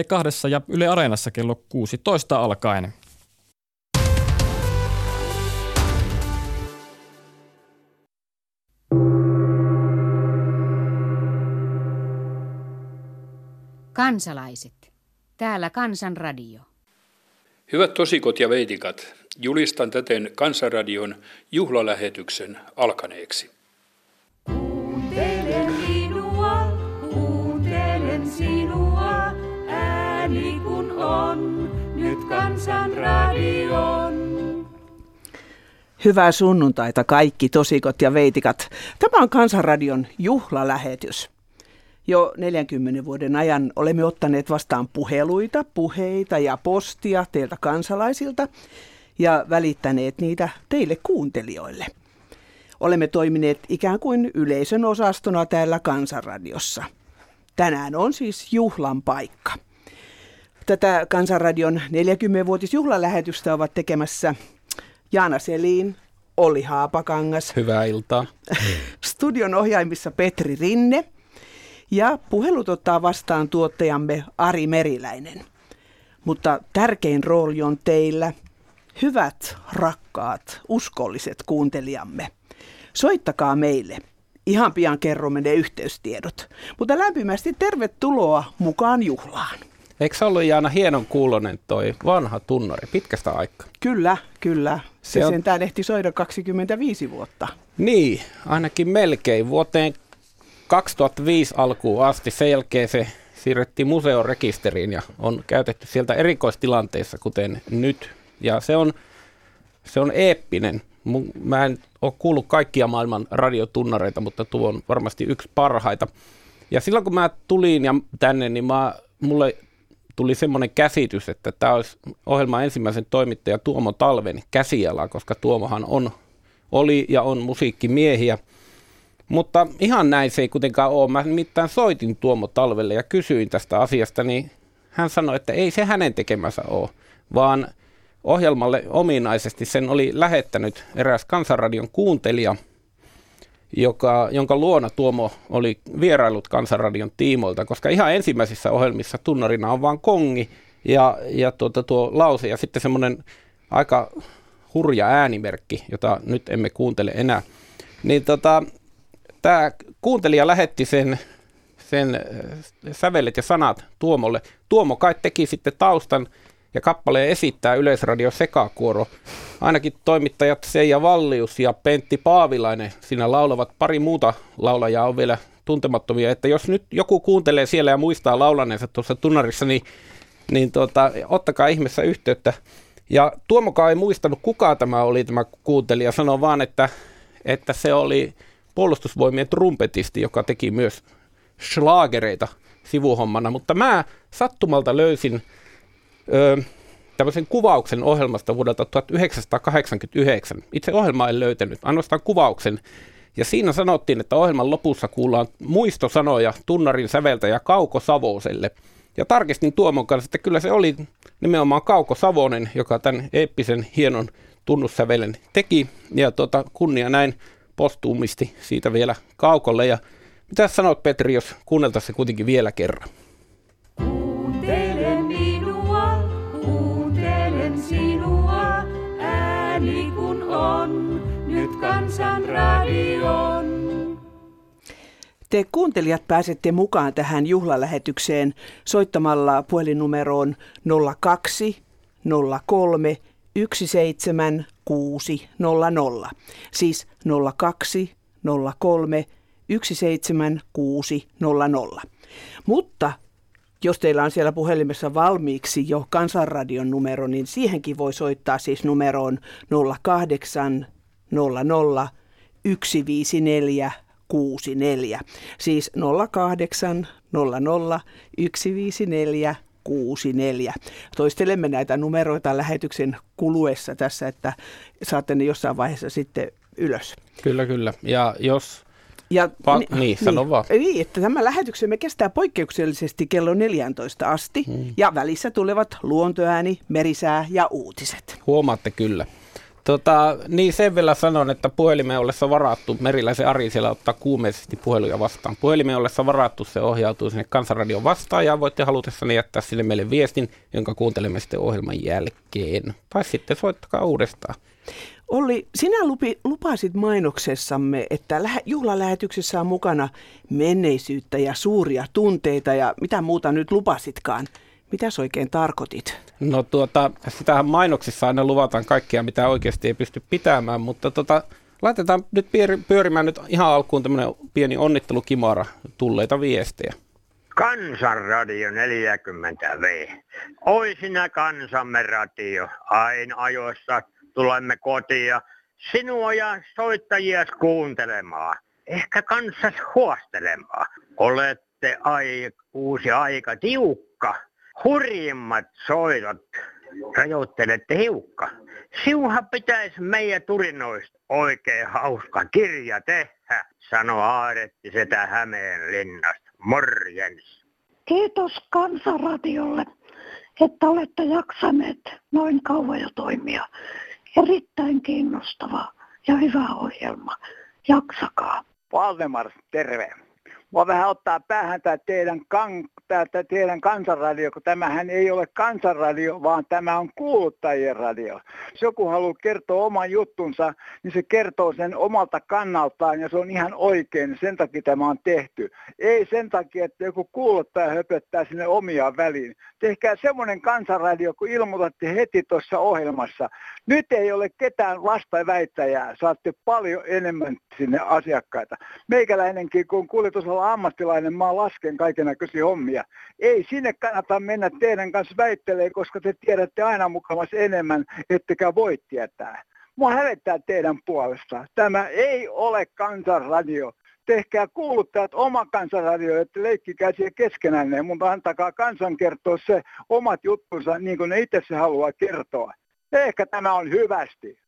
E2 ja Yle Areenassa kello 16 alkaen. Kansalaiset. Täällä Kansanradio. Hyvät tosikot ja veitikat, julistan täten Kansanradion juhlalähetyksen alkaneeksi. Kansanradion. Hyvää sunnuntaita kaikki tosikot ja veitikat. Tämä on Kansanradion juhlalähetys. Jo 40 vuoden ajan olemme ottaneet vastaan puheluita, puheita ja postia teiltä kansalaisilta ja välittäneet niitä teille kuuntelijoille. Olemme toimineet ikään kuin yleisön osastona täällä Kansanradiossa. Tänään on siis juhlan paikka. Tätä Kansanradion 40-vuotisjuhlalähetystä ovat tekemässä Jaana Selin, Olli Haapakangas, Hyvää iltaa. studion ohjaimissa Petri Rinne ja puhelut ottaa vastaan tuottajamme Ari Meriläinen. Mutta tärkein rooli on teillä, hyvät, rakkaat, uskolliset kuuntelijamme. Soittakaa meille. Ihan pian kerromme ne yhteystiedot. Mutta lämpimästi tervetuloa mukaan juhlaan. Eikö se ollut Jaana hienon kuulonen toi vanha tunnari pitkästä aikaa? Kyllä, kyllä. Se, Se on- sentään ehti soida 25 vuotta. Niin, ainakin melkein vuoteen 2005 alkuun asti. Sen jälkeen se siirrettiin museorekisteriin ja on käytetty sieltä erikoistilanteissa, kuten nyt. Ja se on, se on eeppinen. Mä en ole kuullut kaikkia maailman radiotunnareita, mutta tuo on varmasti yksi parhaita. Ja silloin kun mä tulin ja tänne, niin mä, mulle tuli semmoinen käsitys, että tämä olisi ohjelman ensimmäisen toimittaja Tuomo Talven käsiala, koska Tuomohan on, oli ja on musiikkimiehiä. Mutta ihan näin se ei kuitenkaan ole. Mä nimittäin soitin Tuomo Talvelle ja kysyin tästä asiasta, niin hän sanoi, että ei se hänen tekemänsä ole, vaan ohjelmalle ominaisesti sen oli lähettänyt eräs Kansanradion kuuntelija, joka, jonka luona Tuomo oli vierailut Kansanradion tiimoilta, koska ihan ensimmäisissä ohjelmissa tunnarina on vain kongi ja, ja tuota, tuo lause ja sitten semmoinen aika hurja äänimerkki, jota nyt emme kuuntele enää. Niin tota, tämä kuuntelija lähetti sen, sen äh, sävelet ja sanat Tuomolle. Tuomo kai teki sitten taustan ja kappaleen esittää Yleisradio Sekakuoro. Ainakin toimittajat Seija Vallius ja Pentti Paavilainen siinä laulavat. Pari muuta laulajaa on vielä tuntemattomia. Että jos nyt joku kuuntelee siellä ja muistaa laulaneensa tuossa tunnarissa, niin, niin tuota, ottakaa ihmeessä yhteyttä. Ja Tuomokaan ei muistanut, kuka tämä oli tämä kuuntelija. Sanoi vaan, että, että se oli puolustusvoimien trumpetisti, joka teki myös schlagereita sivuhommana. Mutta mä sattumalta löysin tämmöisen kuvauksen ohjelmasta vuodelta 1989. Itse ohjelma en löytänyt, ainoastaan kuvauksen. Ja siinä sanottiin, että ohjelman lopussa kuullaan muistosanoja tunnarin säveltäjä Kauko Savoselle. Ja tarkistin Tuomon kanssa, että kyllä se oli nimenomaan Kauko Savonen, joka tämän eeppisen hienon tunnussävelen teki. Ja tuota, kunnia näin postuumisti siitä vielä Kaukolle. Ja mitä sanot Petri, jos kuunneltaisiin se kuitenkin vielä kerran? Kansanradion. Te kuuntelijat pääsette mukaan tähän juhlalähetykseen soittamalla puhelinnumeroon 02 03 17600. Siis 02 03 17600. Mutta jos teillä on siellä puhelimessa valmiiksi jo Kansanradion numero, niin siihenkin voi soittaa siis numeroon 08 00 154 64. Siis 08 00 154 64. Toistelemme näitä numeroita lähetyksen kuluessa tässä, että saatte ne jossain vaiheessa sitten ylös. Kyllä, kyllä. Ja jos Ja, Pa- niin, sano vaan. Niin, että tämä lähetyksemme kestää poikkeuksellisesti kello 14 asti Hmm. ja välissä tulevat luontoääni, merisää ja uutiset. Huomaatte kyllä. Tota, niin sen vielä sanon, että puhelimeen ollessa varattu, Meriläisen Ari siellä ottaa kuumeisesti puheluja vastaan. Puhelimeen ollessa varattu se ohjautuu sinne Kansanradion vastaan ja voitte halutessanne jättää sinne meille viestin, jonka kuuntelemme sitten ohjelman jälkeen. Tai sitten soittakaa uudestaan. Olli, sinä lupi, lupasit mainoksessamme, että lähe, juhlalähetyksessä on mukana menneisyyttä ja suuria tunteita ja mitä muuta nyt lupasitkaan. Mitä oikein tarkoitit? No tuota, sitähän mainoksissa aina luvataan kaikkea, mitä oikeasti ei pysty pitämään, mutta tota, laitetaan nyt pyörimään nyt ihan alkuun tämmöinen pieni onnittelukimara tulleita viestejä. Kansanradio 40V. Oi sinä kansamme radio, aina ajoissa tulemme kotia sinua ja soittajia kuuntelemaan. Ehkä kanssas huostelemaan. Olette ai, uusi aika tiukka. Hurjimmat soitot rajoittelette hiukka. Siuha pitäisi meidän turinoista oikein hauska kirja tehdä, sanoi Aaretti setä Hämeen linnasta. Morjens. Kiitos Kansanradiolle, että olette jaksaneet noin kauan jo toimia. Erittäin kiinnostava ja hyvä ohjelma. Jaksakaa. Valdemar, terve. Mua vähän ottaa päähän tämä teidän, kan, tämä teidän kansanradio, kun tämähän ei ole kansanradio, vaan tämä on kuuluttajien radio. Jos joku haluaa kertoa oman juttunsa, niin se kertoo sen omalta kannaltaan ja se on ihan oikein. Sen takia tämä on tehty. Ei sen takia, että joku kuuluttaja höpöttää sinne omia väliin. Tehkää semmoinen kansanradio, kun ilmoitatte heti tuossa ohjelmassa. Nyt ei ole ketään vastaväittäjää. Saatte paljon enemmän sinne asiakkaita. Meikäläinenkin, kun kuljetusala ammattilainen, mä lasken kaiken näköisiä hommia. Ei sinne kannata mennä teidän kanssa väittelemään, koska te tiedätte aina mukavasti enemmän, ettekä voi tietää. Mua hävettää teidän puolesta. Tämä ei ole kansanradio tehkää kuuluttajat oma kansanradio, että leikkikää siihen keskenään, mutta antakaa kansan kertoa se omat juttunsa niin kuin ne itse se haluaa kertoa. Ehkä tämä on hyvästi.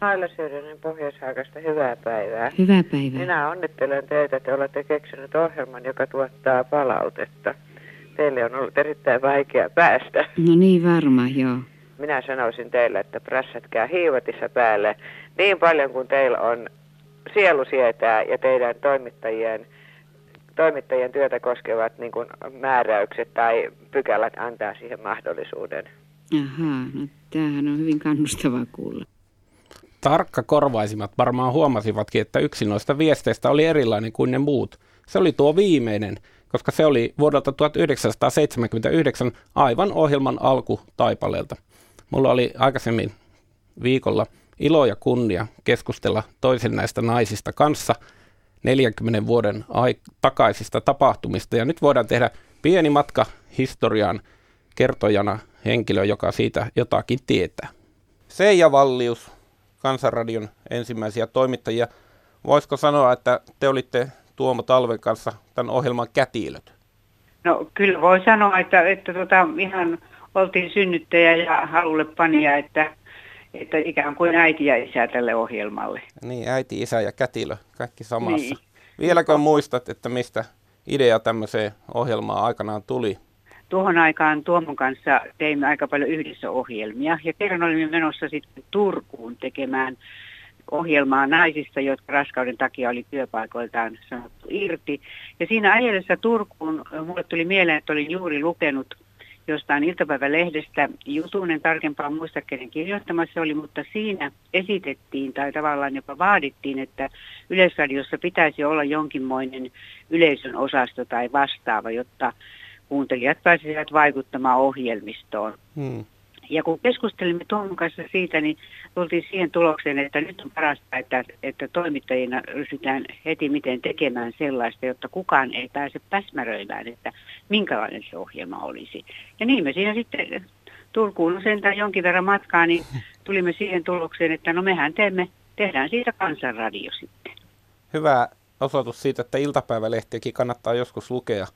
Aila Syrjänen pohjois hyvää päivää. Hyvää päivää. Minä onnittelen teitä, että olette keksinyt ohjelman, joka tuottaa palautetta. Teille on ollut erittäin vaikea päästä. No niin varma, joo. Minä sanoisin teille, että prässätkää hiivatissa päälle niin paljon kuin teillä on sielu sietää ja teidän toimittajien, toimittajien työtä koskevat niin kuin määräykset tai pykälät antaa siihen mahdollisuuden. Ahaa, no tämähän on hyvin kannustavaa kuulla. Tarkka korvaisimmat varmaan huomasivatkin, että yksi noista viesteistä oli erilainen kuin ne muut. Se oli tuo viimeinen, koska se oli vuodelta 1979 aivan ohjelman alku taipaleelta. Mulla oli aikaisemmin viikolla ilo ja kunnia keskustella toisen näistä naisista kanssa 40 vuoden ai- takaisista tapahtumista. Ja nyt voidaan tehdä pieni matka historiaan kertojana henkilö, joka siitä jotakin tietää. Seija Vallius, Kansanradion ensimmäisiä toimittajia. Voisiko sanoa, että te olitte Tuomo Talven kanssa tämän ohjelman kätilöt? No kyllä voi sanoa, että, että tota, ihan oltiin synnyttäjä ja halulle pania, että että ikään kuin äiti ja isä tälle ohjelmalle. Niin, äiti, isä ja kätilö, kaikki samassa. Niin. Vieläkö muistat, että mistä idea tämmöiseen ohjelmaan aikanaan tuli? Tuohon aikaan Tuomon kanssa teimme aika paljon yhdessä ohjelmia ja kerran olimme menossa sitten Turkuun tekemään ohjelmaa naisista, jotka raskauden takia oli työpaikoiltaan sanottu irti. Ja siinä ajellessa Turkuun mulle tuli mieleen, että olin juuri lukenut jostain iltapäivälehdestä jutun, en tarkempaa muista kenen kirjoittamassa oli, mutta siinä esitettiin tai tavallaan jopa vaadittiin, että Yleisradiossa pitäisi olla jonkinmoinen yleisön osasto tai vastaava, jotta kuuntelijat pääsisivät vaikuttamaan ohjelmistoon. Hmm. Ja kun keskustelimme Tuomun kanssa siitä, niin tultiin siihen tulokseen, että nyt on parasta, että, että toimittajina ryhdytään heti miten tekemään sellaista, jotta kukaan ei pääse päsmäröimään, että minkälainen se ohjelma olisi. Ja niin me siinä sitten Turkuun sentään jonkin verran matkaa, niin tulimme siihen tulokseen, että no mehän teemme, tehdään siitä kansanradio sitten. Hyvä osoitus siitä, että iltapäivälehtiäkin kannattaa joskus lukea.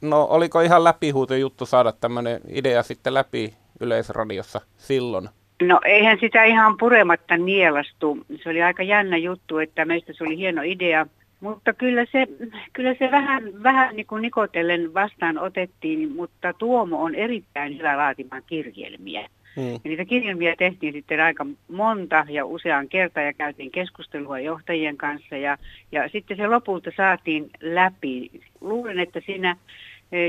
No oliko ihan läpihuuto juttu saada tämmöinen idea sitten läpi Yleisradiossa silloin? No eihän sitä ihan purematta nielastu. Se oli aika jännä juttu, että meistä se oli hieno idea. Mutta kyllä se, kyllä se vähän, vähän niin kuin nikotellen vastaan otettiin, mutta Tuomo on erittäin hyvä laatimaan kirjelmiä. Mm. Ja niitä kirjelmiä tehtiin sitten aika monta ja useaan kertaan ja käytiin keskustelua johtajien kanssa ja, ja sitten se lopulta saatiin läpi. Luulen, että siinä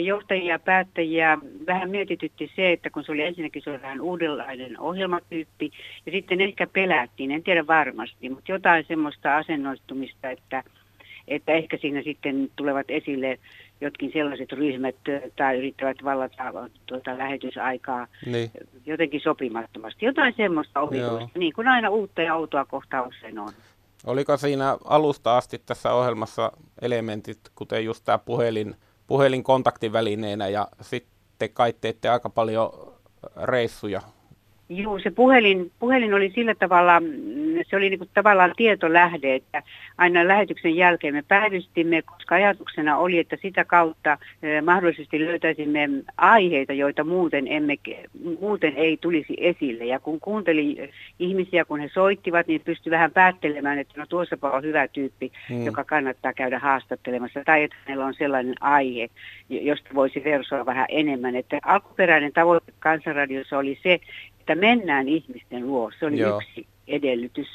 johtajia ja päättäjiä vähän mietitytti se, että kun se oli ensinnäkin se oli vähän uudenlainen ohjelmatyyppi ja sitten ehkä pelättiin, en tiedä varmasti, mutta jotain semmoista asennoistumista, että, että ehkä siinä sitten tulevat esille jotkin sellaiset ryhmät tai yrittävät vallata tuota lähetysaikaa niin. jotenkin sopimattomasti. Jotain semmoista ohitusta, niin kuin aina uutta ja outoa kohtaa usein on. Oliko siinä alusta asti tässä ohjelmassa elementit, kuten just tämä puhelin, puhelin kontaktivälineenä ja sitten kai teette aika paljon reissuja Joo, se puhelin, puhelin oli sillä tavalla, se oli niin kuin tavallaan tietolähde, että aina lähetyksen jälkeen me päivystimme, koska ajatuksena oli, että sitä kautta eh, mahdollisesti löytäisimme aiheita, joita muuten, emme, muuten ei tulisi esille. Ja kun kuunteli ihmisiä, kun he soittivat, niin pystyi vähän päättelemään, että no tuossapa on hyvä tyyppi, hmm. joka kannattaa käydä haastattelemassa, tai että hänellä on sellainen aihe, josta voisi versoa vähän enemmän. Että alkuperäinen tavoite Kansanradiossa oli se, että mennään ihmisten luo. Se oli Joo. yksi edellytys.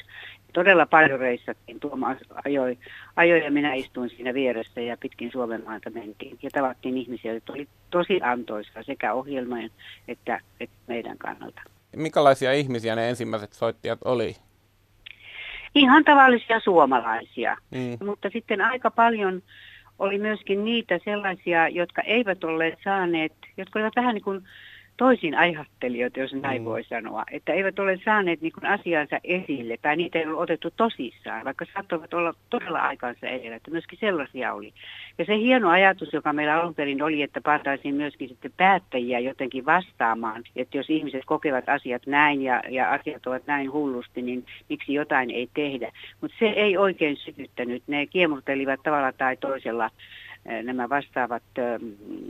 Todella paljon reissattiin. Tuomas ajoi, ajoi ja minä istuin siinä vieressä ja pitkin Suomen maata mentiin. Ja tavattiin ihmisiä, jotka oli tosi antoisaa sekä ohjelmojen että, että meidän kannalta. Minkälaisia ihmisiä ne ensimmäiset soittajat oli? Ihan tavallisia suomalaisia, mm. mutta sitten aika paljon oli myöskin niitä sellaisia, jotka eivät olleet saaneet, jotka olivat vähän niin kuin toisin ajattelijoita, jos näin mm. voi sanoa, että eivät ole saaneet niin kuin asiansa esille tai niitä ei ole otettu tosissaan, vaikka saattoivat olla todella aikansa edellä, että myöskin sellaisia oli. Ja se hieno ajatus, joka meillä alun perin oli, että pantaisiin myöskin sitten päättäjiä jotenkin vastaamaan, että jos ihmiset kokevat asiat näin ja, ja asiat ovat näin hullusti, niin miksi jotain ei tehdä. Mutta se ei oikein sytyttänyt. Ne kiemurtelivat tavalla tai toisella nämä vastaavat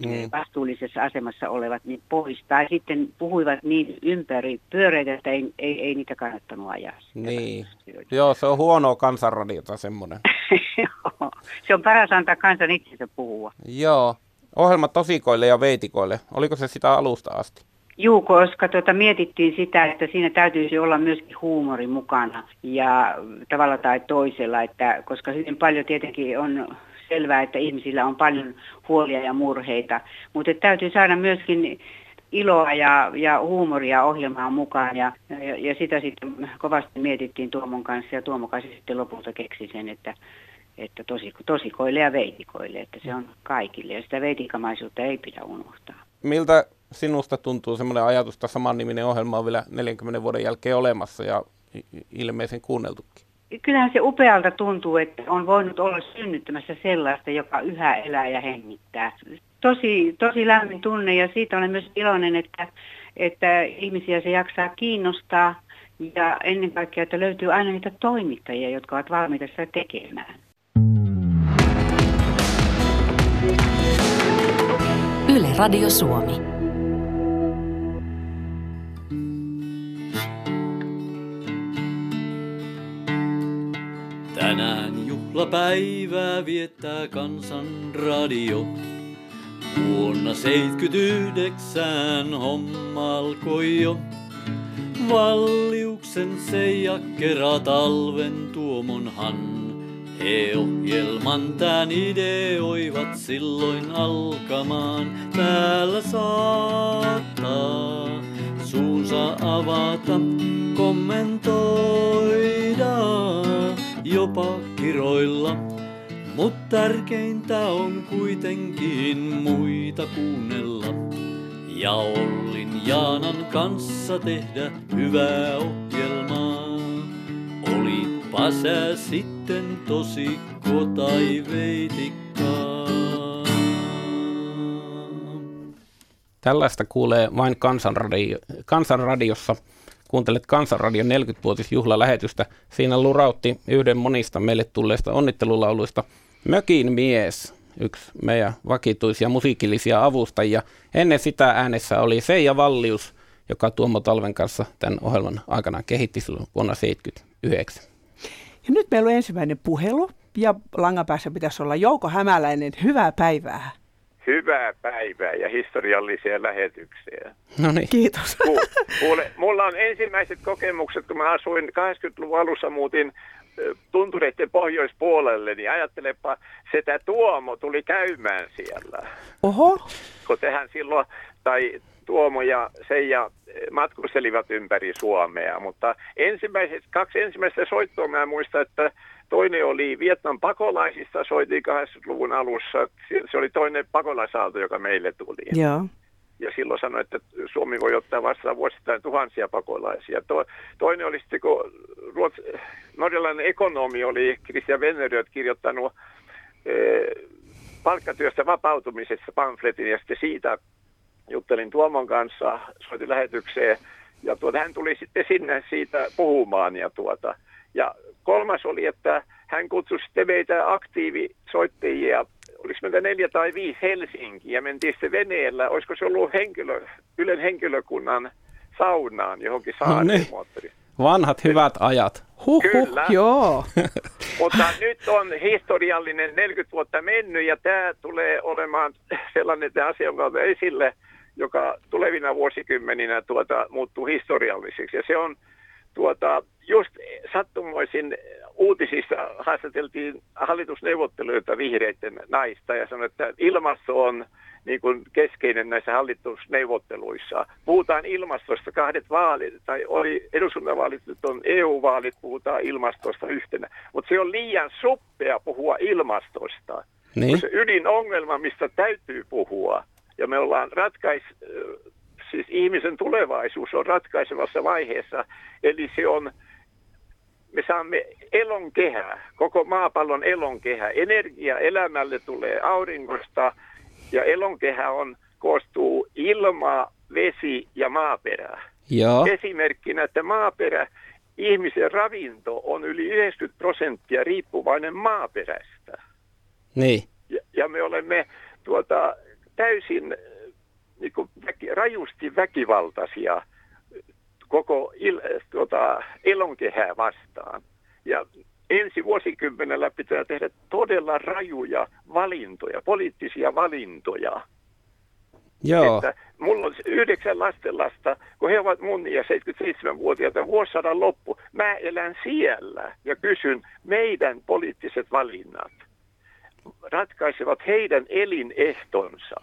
mm. vastuullisessa asemassa olevat niin pois. Tai sitten puhuivat niin ympäri pyöreitä, että ei, ei, ei niitä kannattanut ajaa. Niin. Joo, se on huonoa kansanradiota semmoinen. Joo, se on paras antaa kansan itsensä puhua. Joo. Ohjelma tosikoille ja veitikoille, oliko se sitä alusta asti? Juu, koska tuota, mietittiin sitä, että siinä täytyisi olla myöskin huumori mukana ja tavalla tai toisella, että koska hyvin paljon tietenkin on selvää, että ihmisillä on paljon huolia ja murheita, mutta täytyy saada myöskin iloa ja, ja huumoria ohjelmaan mukaan ja, ja, ja sitä sitten kovasti mietittiin Tuomon kanssa ja Tuomo kanssa sitten lopulta keksi sen, että, että tosi, tosikoille ja veitikoille, että se on kaikille ja sitä veitikamaisuutta ei pidä unohtaa. Miltä sinusta tuntuu semmoinen ajatus, että saman niminen ohjelma on vielä 40 vuoden jälkeen olemassa ja ilmeisen kuunneltukin? Kyllähän se upealta tuntuu, että on voinut olla synnyttämässä sellaista, joka yhä elää ja hengittää. Tosi, tosi lämmin tunne ja siitä olen myös iloinen, että, että ihmisiä se jaksaa kiinnostaa ja ennen kaikkea, että löytyy aina niitä toimittajia, jotka ovat valmiita sitä tekemään. Yle Radio Suomi. Juhlapäivää viettää kansanradio. Vuonna 79 homma alkoi jo. Valliuksen se ja kera talven tuomonhan. He ohjelman tän ideoivat silloin alkamaan. Täällä saattaa suunsa avata, kommentoida jopa kiroilla. Mutta tärkeintä on kuitenkin muita kuunnella. Ja Ollin Jaanan kanssa tehdä hyvää ohjelmaa. Olipa sä sitten tosikko tai veitikkaa. Tällaista kuulee vain kansanradio, kansanradiossa Kuuntelet Kansanradion 40-vuotisjuhlalähetystä. Siinä lurautti yhden monista meille tulleista onnittelulauluista Mökin mies, yksi meidän vakituisia musiikillisia avustajia. Ennen sitä äänessä oli Seija Vallius, joka Tuomo Talven kanssa tämän ohjelman aikana kehitti silloin vuonna 1979. Ja nyt meillä on ensimmäinen puhelu ja langapäässä pitäisi olla Jouko Hämäläinen. Hyvää päivää. Hyvää päivää ja historiallisia lähetyksiä. No niin. Kiitos. Kuule, mulla on ensimmäiset kokemukset, kun mä asuin 80-luvun alussa muutin tuntureiden pohjoispuolelle, niin ajattelepa, sitä Tuomo tuli käymään siellä. Oho. Kun tehän silloin, tai Tuomo ja Seija matkustelivat ympäri Suomea, mutta ensimmäiset, kaksi ensimmäistä soittoa mä muistan, että toinen oli Vietnam pakolaisista, soitiin 80-luvun alussa. Se oli toinen pakolaisaalto, joka meille tuli. Joo. Ja silloin sanoi, että Suomi voi ottaa vastaan vuosittain tuhansia pakolaisia. To, toinen oli sitten, kun Ruots, norjalainen ekonomi oli Christian Venneröt kirjoittanut eh, palkkatyöstä vapautumisessa pamfletin ja sitten siitä juttelin Tuomon kanssa, soitin lähetykseen ja tuota, hän tuli sitten sinne siitä puhumaan ja tuota, ja kolmas oli, että hän kutsui sitten meitä aktiivisoittajia, oliko meitä neljä tai viisi Helsinkiin, ja mentiin sitten veneellä, olisiko se ollut henkilö, Ylen henkilökunnan saunaan johonkin saareen no niin. Vanhat hyvät ajat. Huhhuh, Kyllä. joo. Mutta nyt on historiallinen 40 vuotta mennyt ja tämä tulee olemaan sellainen asia, jonka on esille, joka tulevina vuosikymmeninä tuota, muuttuu historialliseksi. Ja se on tuota, just sattumoisin uutisissa haastateltiin hallitusneuvotteluita vihreiden naista ja sanoi, että ilmasto on niin kuin keskeinen näissä hallitusneuvotteluissa. Puhutaan ilmastosta kahdet vaalit, tai oli eduskuntavaalit, nyt on EU-vaalit, puhutaan ilmastosta yhtenä. Mutta se on liian suppea puhua ilmastosta. Niin. Se ydinongelma, mistä täytyy puhua, ja me ollaan ratkais, siis ihmisen tulevaisuus on ratkaisevassa vaiheessa, eli se on, me saamme elonkehää, koko maapallon elonkehä. Energia elämälle tulee aurinkosta ja elonkehä on, koostuu ilma, vesi ja maaperä. Joo. Esimerkkinä, että maaperä, ihmisen ravinto on yli 90 prosenttia riippuvainen maaperästä. Niin. Ja, ja me olemme tuota, täysin niin kuin väki, rajusti väkivaltaisia koko il, tuota, elonkehää vastaan. Ja ensi vuosikymmenellä pitää tehdä todella rajuja valintoja, poliittisia valintoja. Joo. Että mulla on yhdeksän lastenlasta, kun he ovat mun ja 77-vuotiaita vuosisadan loppu. Mä elän siellä ja kysyn meidän poliittiset valinnat ratkaisevat heidän elinehtonsa.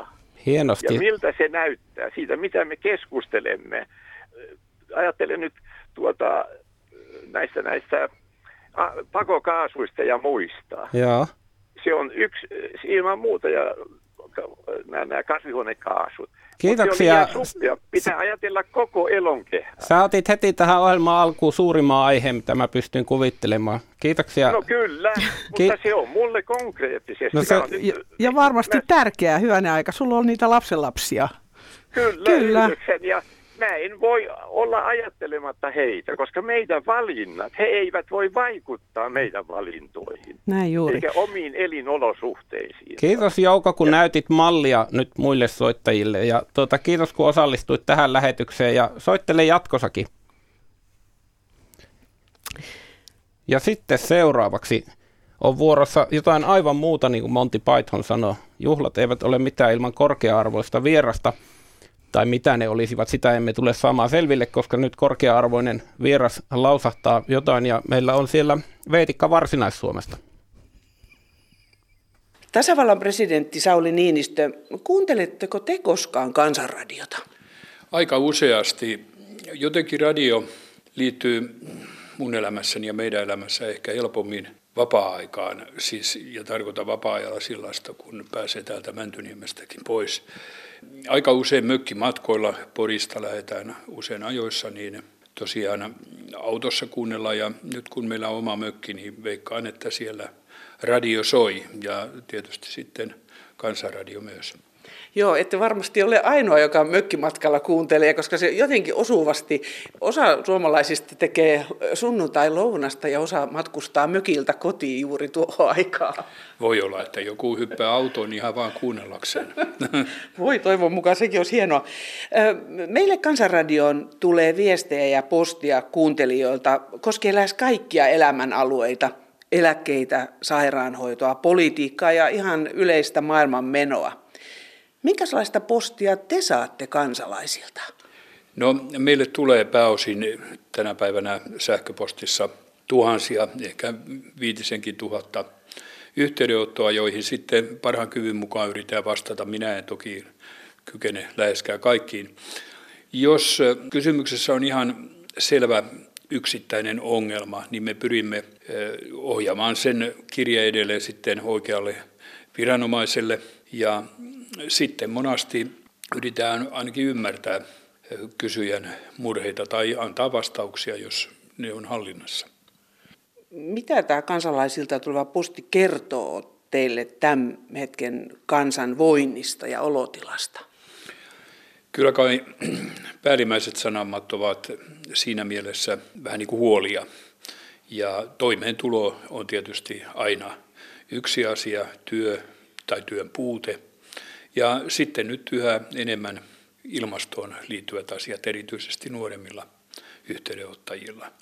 Hienosti. Ja miltä se näyttää, siitä mitä me keskustelemme. Ajattelen nyt tuota, näistä, näistä pakokaasuista ja muista. Joo. Se on yksi ilman muuta ja nämä, nämä kasvihuonekaasut. Kiitoksia. Pitää ajatella koko elonkehää. Sä otit heti tähän ohjelmaan alkuun suurimman aiheen, mitä mä pystyn kuvittelemaan. Kiitoksia. No kyllä, Ki- mutta se on mulle konkreettisesti. No se, Mä ja, ja varmasti tärkeää, hyvänä aika. Sulla on niitä lapsenlapsia. Kyllä, Kyllä. Ja mä en voi olla ajattelematta heitä, koska meidän valinnat, he eivät voi vaikuttaa meidän valintoihin. Näin juuri. Eikä omiin elinolosuhteisiin. Kiitos Jouko, kun näytit mallia nyt muille soittajille. Ja tuota, kiitos, kun osallistuit tähän lähetykseen ja soittele jatkossakin. Ja sitten seuraavaksi on vuorossa jotain aivan muuta, niin kuin Monty Python sanoi. Juhlat eivät ole mitään ilman korkea-arvoista vierasta, tai mitä ne olisivat, sitä emme tule saamaan selville, koska nyt korkea-arvoinen vieras lausahtaa jotain, ja meillä on siellä Veitikka Varsinais-Suomesta. Tasavallan presidentti Sauli Niinistö, kuunteletteko te koskaan kansanradiota? Aika useasti. Jotenkin radio liittyy mun elämässäni ja meidän elämässä ehkä helpommin vapaa-aikaan, siis, ja tarkoitan vapaa-ajalla sellaista, kun pääsee täältä Mäntyniemestäkin pois. Aika usein mökkimatkoilla Porista lähdetään usein ajoissa, niin tosiaan autossa kuunnellaan, ja nyt kun meillä on oma mökki, niin veikkaan, että siellä radio soi, ja tietysti sitten kansanradio myös. Joo, ette varmasti ole ainoa, joka mökkimatkalla kuuntelee, koska se jotenkin osuvasti, osa suomalaisista tekee sunnuntai-lounasta ja osa matkustaa mökiltä kotiin juuri tuohon aikaan. Voi olla, että joku hyppää autoon ihan vaan kuunnellakseen. Voi toivon mukaan, sekin olisi hienoa. Meille Kansanradioon tulee viestejä ja postia kuuntelijoilta koskee lähes kaikkia elämänalueita, eläkkeitä, sairaanhoitoa, politiikkaa ja ihan yleistä maailmanmenoa. Minkälaista postia te saatte kansalaisilta? No, meille tulee pääosin tänä päivänä sähköpostissa tuhansia, ehkä viitisenkin tuhatta yhteydenottoa, joihin sitten parhaan kyvyn mukaan yritetään vastata. Minä en toki kykene läheskään kaikkiin. Jos kysymyksessä on ihan selvä yksittäinen ongelma, niin me pyrimme ohjaamaan sen kirje edelleen sitten oikealle viranomaiselle ja sitten monasti yritetään ainakin ymmärtää kysyjän murheita tai antaa vastauksia, jos ne on hallinnassa. Mitä tämä kansalaisilta tuleva posti kertoo teille tämän hetken kansan voinnista ja olotilasta? Kyllä kai päällimmäiset sanamat ovat siinä mielessä vähän niin kuin huolia. Ja toimeentulo on tietysti aina yksi asia, työ tai työn puute. Ja sitten nyt yhä enemmän ilmastoon liittyvät asiat, erityisesti nuoremmilla yhteydenottajilla.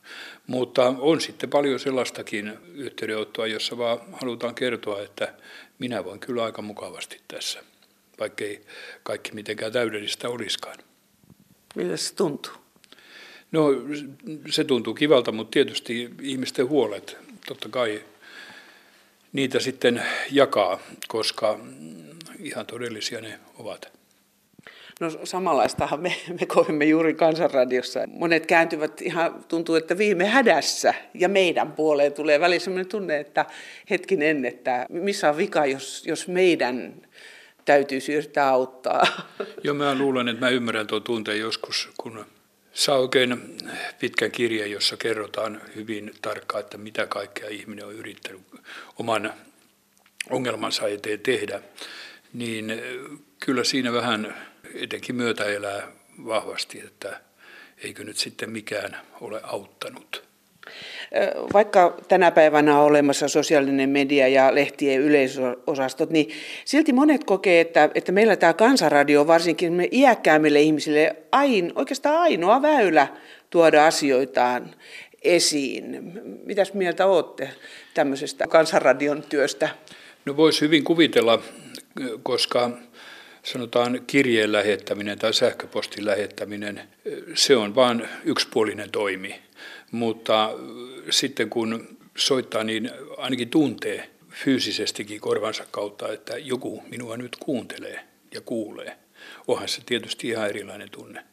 Mutta on sitten paljon sellaistakin yhteydenottoa, jossa vaan halutaan kertoa, että minä voin kyllä aika mukavasti tässä, vaikkei kaikki mitenkään täydellistä olisikaan. Miltä se tuntuu? No se tuntuu kivalta, mutta tietysti ihmisten huolet, totta kai niitä sitten jakaa, koska ihan todellisia ne ovat. No samanlaistahan me, me koimme juuri Kansanradiossa. Monet kääntyvät ihan, tuntuu, että viime hädässä ja meidän puoleen tulee väliin sellainen tunne, että hetkinen, että missä on vika, jos, jos meidän täytyy yrittää auttaa. Joo, mä luulen, että mä ymmärrän tuon tunteen joskus, kun saa oikein pitkän kirjan, jossa kerrotaan hyvin tarkkaan, että mitä kaikkea ihminen on yrittänyt oman ongelmansa eteen tehdä, niin kyllä siinä vähän etenkin myötä elää vahvasti, että eikö nyt sitten mikään ole auttanut. Vaikka tänä päivänä on olemassa sosiaalinen media ja lehtien yleisosastot, niin silti monet kokee, että, että meillä tämä kansanradio varsinkin me iäkkäämmille ihmisille ain, oikeastaan ainoa väylä tuoda asioitaan esiin. Mitäs mieltä olette tämmöisestä kansanradion työstä? No voisi hyvin kuvitella, koska sanotaan kirjeen lähettäminen tai sähköpostin lähettäminen, se on vain yksipuolinen toimi. Mutta sitten kun soittaa, niin ainakin tuntee fyysisestikin korvansa kautta, että joku minua nyt kuuntelee ja kuulee. Onhan se tietysti ihan erilainen tunne.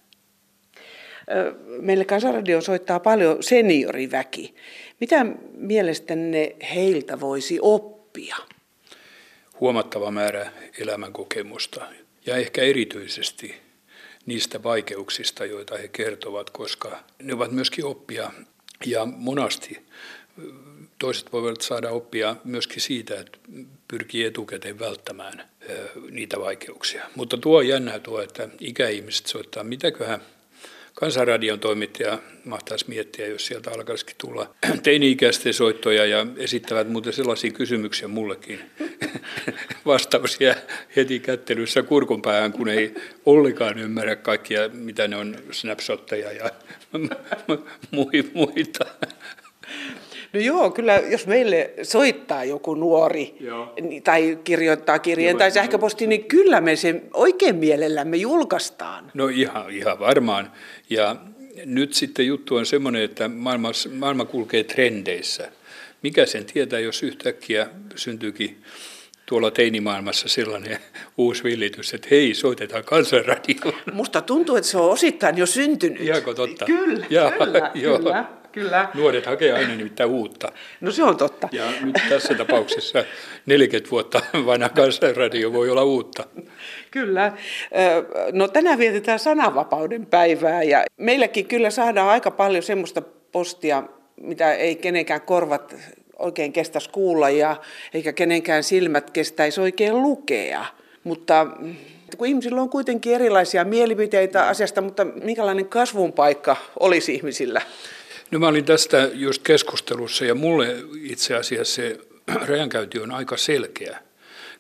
Meille Kansanradio soittaa paljon senioriväki. Mitä mielestänne heiltä voisi oppia? Huomattava määrä elämänkokemusta ja ehkä erityisesti niistä vaikeuksista, joita he kertovat, koska ne ovat myöskin oppia ja monasti toiset voivat saada oppia myöskin siitä, että pyrkii etukäteen välttämään niitä vaikeuksia. Mutta tuo on jännää tuo, että ikäihmiset soittaa, mitäköhän Kansanradion toimittaja mahtaisi miettiä, jos sieltä alkaisikin tulla teini-ikäisten soittoja ja esittävät muuten sellaisia kysymyksiä mullekin. Vastauksia heti kättelyssä kurkun päähän, kun ei ollenkaan ymmärrä kaikkia, mitä ne on snapshotteja ja muita. No joo, kyllä jos meille soittaa joku nuori joo. tai kirjoittaa kirjeen joo, tai sähköposti, niin kyllä me sen oikein mielellämme julkaistaan. No ihan, ihan varmaan. Ja nyt sitten juttu on semmoinen, että maailma, maailma kulkee trendeissä. Mikä sen tietää, jos yhtäkkiä syntyykin tuolla teinimaailmassa sellainen uusi villitys, että hei, soitetaan kansanradioon. Musta tuntuu, että se on osittain jo syntynyt. Ihanko totta? Kyllä, ja, kyllä, joo. kyllä. Kyllä. Nuoret hakee aina nimittäin uutta. No se on totta. Ja nyt tässä tapauksessa 40 vuotta vanha kansanradio voi olla uutta. Kyllä. No tänään vietetään sananvapauden päivää ja meilläkin kyllä saadaan aika paljon semmoista postia, mitä ei kenenkään korvat oikein kestäisi kuulla ja eikä kenenkään silmät kestäisi oikein lukea. Mutta kun ihmisillä on kuitenkin erilaisia mielipiteitä asiasta, mutta minkälainen kasvun paikka olisi ihmisillä? No mä olin tästä just keskustelussa ja mulle itse asiassa se rajankäynti on aika selkeä.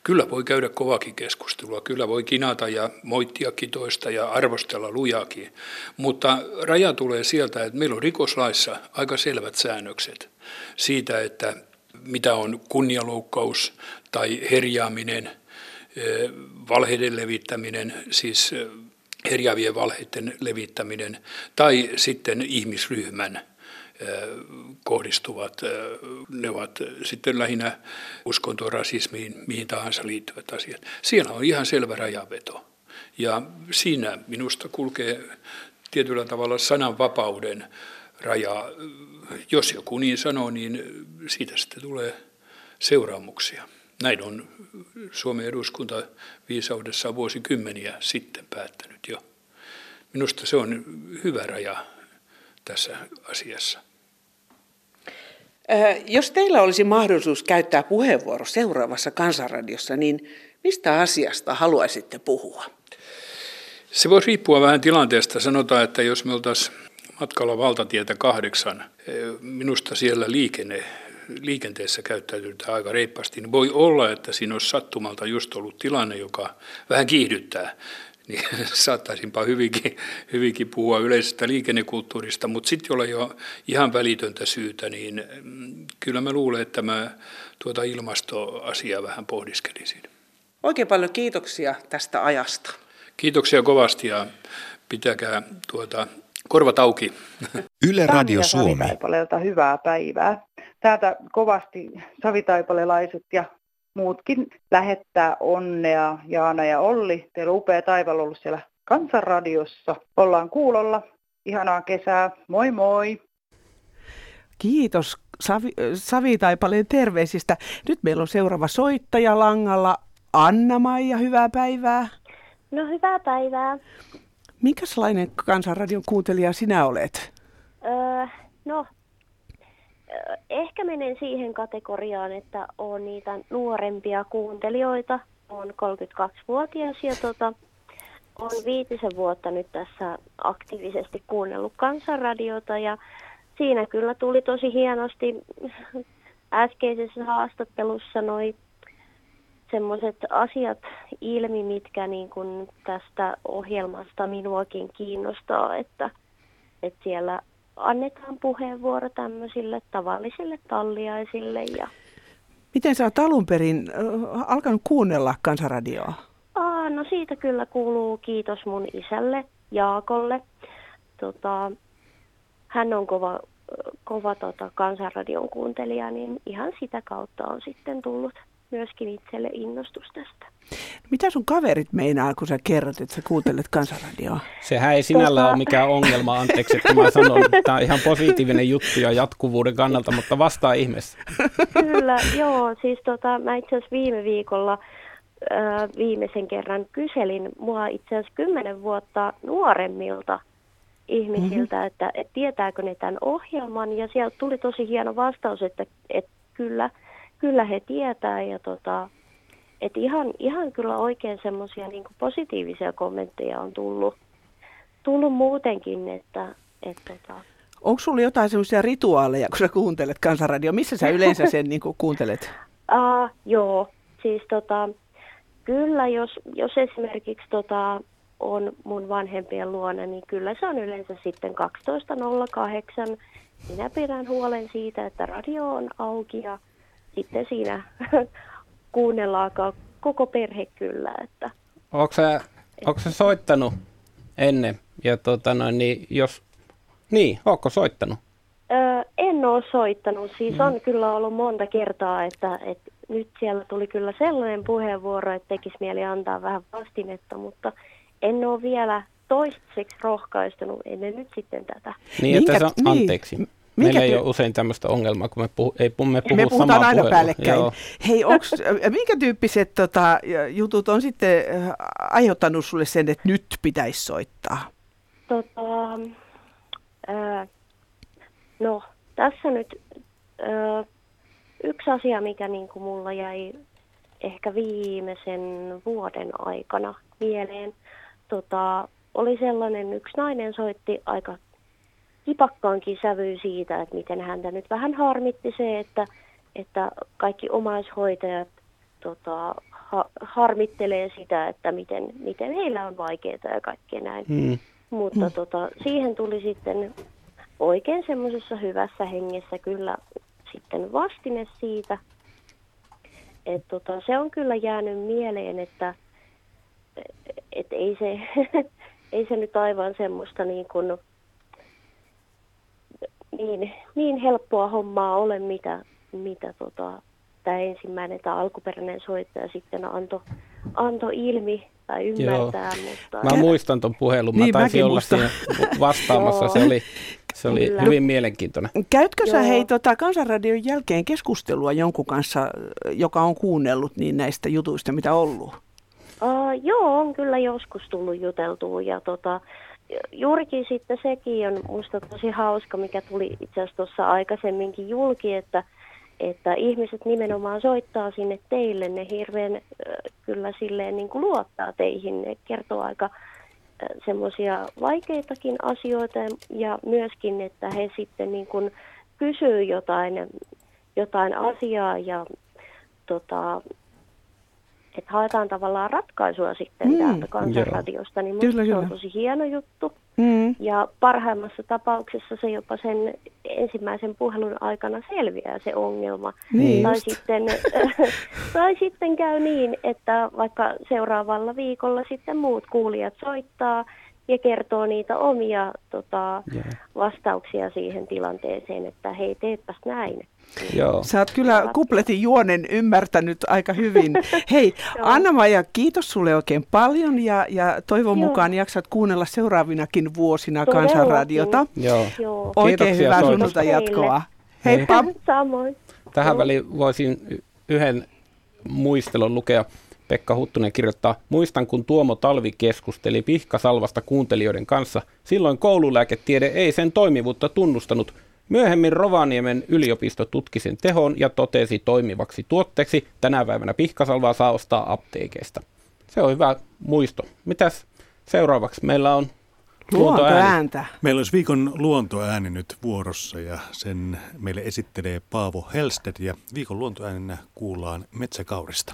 Kyllä voi käydä kovakin keskustelua, kyllä voi kinata ja moittiakin toista ja arvostella lujakin, mutta raja tulee sieltä, että meillä on rikoslaissa aika selvät säännökset siitä, että mitä on kunnialoukkaus tai herjaaminen, valheiden levittäminen, siis herjävien valheiden levittäminen, tai sitten ihmisryhmän kohdistuvat, ne ovat sitten lähinnä uskontoon, rasismiin, mihin tahansa liittyvät asiat. Siellä on ihan selvä rajaveto. Ja siinä minusta kulkee tietyllä tavalla sananvapauden raja. Jos joku niin sanoo, niin siitä sitten tulee seuraamuksia. Näin on Suomen eduskunta viisaudessa vuosikymmeniä sitten päättänyt jo. Minusta se on hyvä raja tässä asiassa. Jos teillä olisi mahdollisuus käyttää puheenvuoro seuraavassa kansanradiossa, niin mistä asiasta haluaisitte puhua? Se voisi riippua vähän tilanteesta. Sanotaan, että jos me oltaisiin matkalla valtatietä kahdeksan, minusta siellä liikenne, liikenteessä käyttäytyy aika reippaasti, niin voi olla, että siinä olisi sattumalta just ollut tilanne, joka vähän kiihdyttää niin saattaisinpa hyvinkin, hyvinkin puhua yleisestä liikennekulttuurista, mutta sitten jolla jo ihan välitöntä syytä, niin mm, kyllä mä luulen, että mä tuota ilmastoasiaa vähän pohdiskelisin. Oikein paljon kiitoksia tästä ajasta. Kiitoksia kovasti ja pitäkää tuota korvat auki. Yle Radio Suomi. Savitaipaleelta hyvää päivää. Täältä kovasti savitaipalelaiset ja muutkin lähettää onnea. Jaana ja Olli, teillä on upea taival ollut siellä Kansanradiossa. Ollaan kuulolla. Ihanaa kesää. Moi moi. Kiitos Savi, Savitaipaleen terveisistä. Nyt meillä on seuraava soittaja langalla. Anna-Maija, hyvää päivää. No hyvää päivää. Minkälainen Kansanradion kuuntelija sinä olet? Öö, no ehkä menen siihen kategoriaan, että on niitä nuorempia kuuntelijoita. Olen 32-vuotias ja tota, on viitisen vuotta nyt tässä aktiivisesti kuunnellut kansanradiota ja siinä kyllä tuli tosi hienosti äskeisessä haastattelussa noi semmoiset asiat ilmi, mitkä niin kun tästä ohjelmasta minuakin kiinnostaa, että, että siellä annetaan puheenvuoro tämmöisille tavallisille talliaisille. Ja... Miten sä oot alun perin alkanut kuunnella kansanradioa? Aa, no siitä kyllä kuuluu kiitos mun isälle Jaakolle. Tota, hän on kova, kova tota, kansanradion kuuntelija, niin ihan sitä kautta on sitten tullut myöskin itselle innostus tästä. Mitä sun kaverit meinaa, kun sä kerrot, että sä kuuntelet kansanradioa? Sehän ei sinällä tota... ole mikään ongelma, anteeksi, että mä sanon, että tämä on ihan positiivinen juttu ja jatkuvuuden kannalta, mutta vastaa ihmeessä. Kyllä, joo. Siis tota, mä itse asiassa viime viikolla äh, viimeisen kerran kyselin mua itse asiassa kymmenen vuotta nuoremmilta ihmisiltä, mm-hmm. että, että tietääkö ne tämän ohjelman, ja sieltä tuli tosi hieno vastaus, että, että kyllä – kyllä he tietää ja tota, et ihan, ihan kyllä oikein semmoisia niin positiivisia kommentteja on tullut, tullut muutenkin, että et, tota, Onko sulla jotain semmoisia rituaaleja, kun sä kuuntelet kansanradio? Missä sä yleensä sen niin kuuntelet? Uh, joo, siis tota, kyllä jos, jos esimerkiksi tota, on mun vanhempien luona, niin kyllä se on yleensä sitten 12.08. Minä pidän huolen siitä, että radio on auki ja sitten siinä kuunnellaan koko perhe kyllä. Että, onko, sä, onko sä soittanut ennen? Ja tota noin, niin jos, niin, onko soittanut? Öö, en ole soittanut. Siis on mm. kyllä ollut monta kertaa, että, että nyt siellä tuli kyllä sellainen puheenvuoro, että tekisi mieli antaa vähän vastinetta, mutta en ole vielä toistaiseksi rohkaistunut ennen nyt sitten tätä. Niin, että Minkä, se, anteeksi. Niin, Minkä Meillä ei ole usein tämmöistä ongelmaa, kun me, puhu, ei, me puhu Me puhutaan aina puheella. päällekkäin. Joo. Hei, onks, minkä tyyppiset tota, jutut on sitten aiheuttanut sulle sen, että nyt pitäisi soittaa? Tota, äh, no, tässä nyt äh, yksi asia, mikä niin kuin mulla jäi ehkä viimeisen vuoden aikana mieleen, tota, oli sellainen, yksi nainen soitti aika kipakkaankin sävy siitä, että miten häntä nyt vähän harmitti se, että, että kaikki omaishoitajat tota, ha, harmittelee sitä, että miten, miten heillä on vaikeaa ja kaikkea näin. Mm. Mutta mm. Tota, siihen tuli sitten oikein semmoisessa hyvässä hengessä kyllä sitten vastine siitä, et tota, se on kyllä jäänyt mieleen, että et ei, se, ei se nyt aivan semmoista niin, kuin, niin, niin helppoa hommaa ole, mitä, mitä tota, tämä ensimmäinen tai alkuperäinen soittaja sitten antoi anto ilmi tai ymmärtää. Joo. Mutta... Mä muistan ton puhelun, mä Niin, taisin olla siinä vastaamassa, se oli, se oli Kyllä. hyvin mielenkiintoinen. Käytkö sä Joo. hei tota, Kansanradion jälkeen keskustelua jonkun kanssa, joka on kuunnellut niin näistä jutuista, mitä on ollut? Uh, joo, on kyllä joskus tullut juteltua ja tota, juurikin sitten sekin on musta tosi hauska, mikä tuli itse asiassa tuossa aikaisemminkin julki, että, että ihmiset nimenomaan soittaa sinne teille, ne hirveän äh, kyllä silleen niin kuin luottaa teihin, ne kertoo aika semmoisia vaikeitakin asioita ja myöskin, että he sitten niin kuin kysyy jotain, jotain asiaa ja tota, että haetaan tavallaan ratkaisua sitten Mm, täältä kansanradiosta, niin Kyllä, se on kyllä. tosi hieno juttu. Mm. Ja parhaimmassa tapauksessa se jopa sen ensimmäisen puhelun aikana selviää se ongelma. Niin tai, just. sitten, tai sitten käy niin, että vaikka seuraavalla viikolla sitten muut kuulijat soittaa ja kertoo niitä omia tota, vastauksia siihen tilanteeseen, että hei teepäs näin. Joo. Sä oot kyllä kupletin juonen ymmärtänyt aika hyvin. Hei, Anna-Maja, kiitos sulle oikein paljon ja, ja toivon Joo. mukaan jaksat kuunnella seuraavinakin vuosina Todellakin. Kansanradiota. Joo. Joo. Oikein Kiitoksia hyvää soitosta. sunnuntai-jatkoa. Hei. Heippa! Samoin. Tähän väliin voisin yhden muistelon lukea. Pekka Huttunen kirjoittaa, muistan kun Tuomo Talvi keskusteli pihkasalvasta kuuntelijoiden kanssa. Silloin koululääketiede ei sen toimivuutta tunnustanut. Myöhemmin Rovaniemen yliopisto tutki sen tehon ja totesi toimivaksi tuotteeksi. Tänä päivänä pihkasalvaa saa ostaa apteekeista. Se on hyvä muisto. Mitäs seuraavaksi? Meillä on Luontoääntä. Meillä olisi viikon luontoääni nyt vuorossa ja sen meille esittelee Paavo Helsted ja viikon luontoäänenä kuullaan metsäkaurista.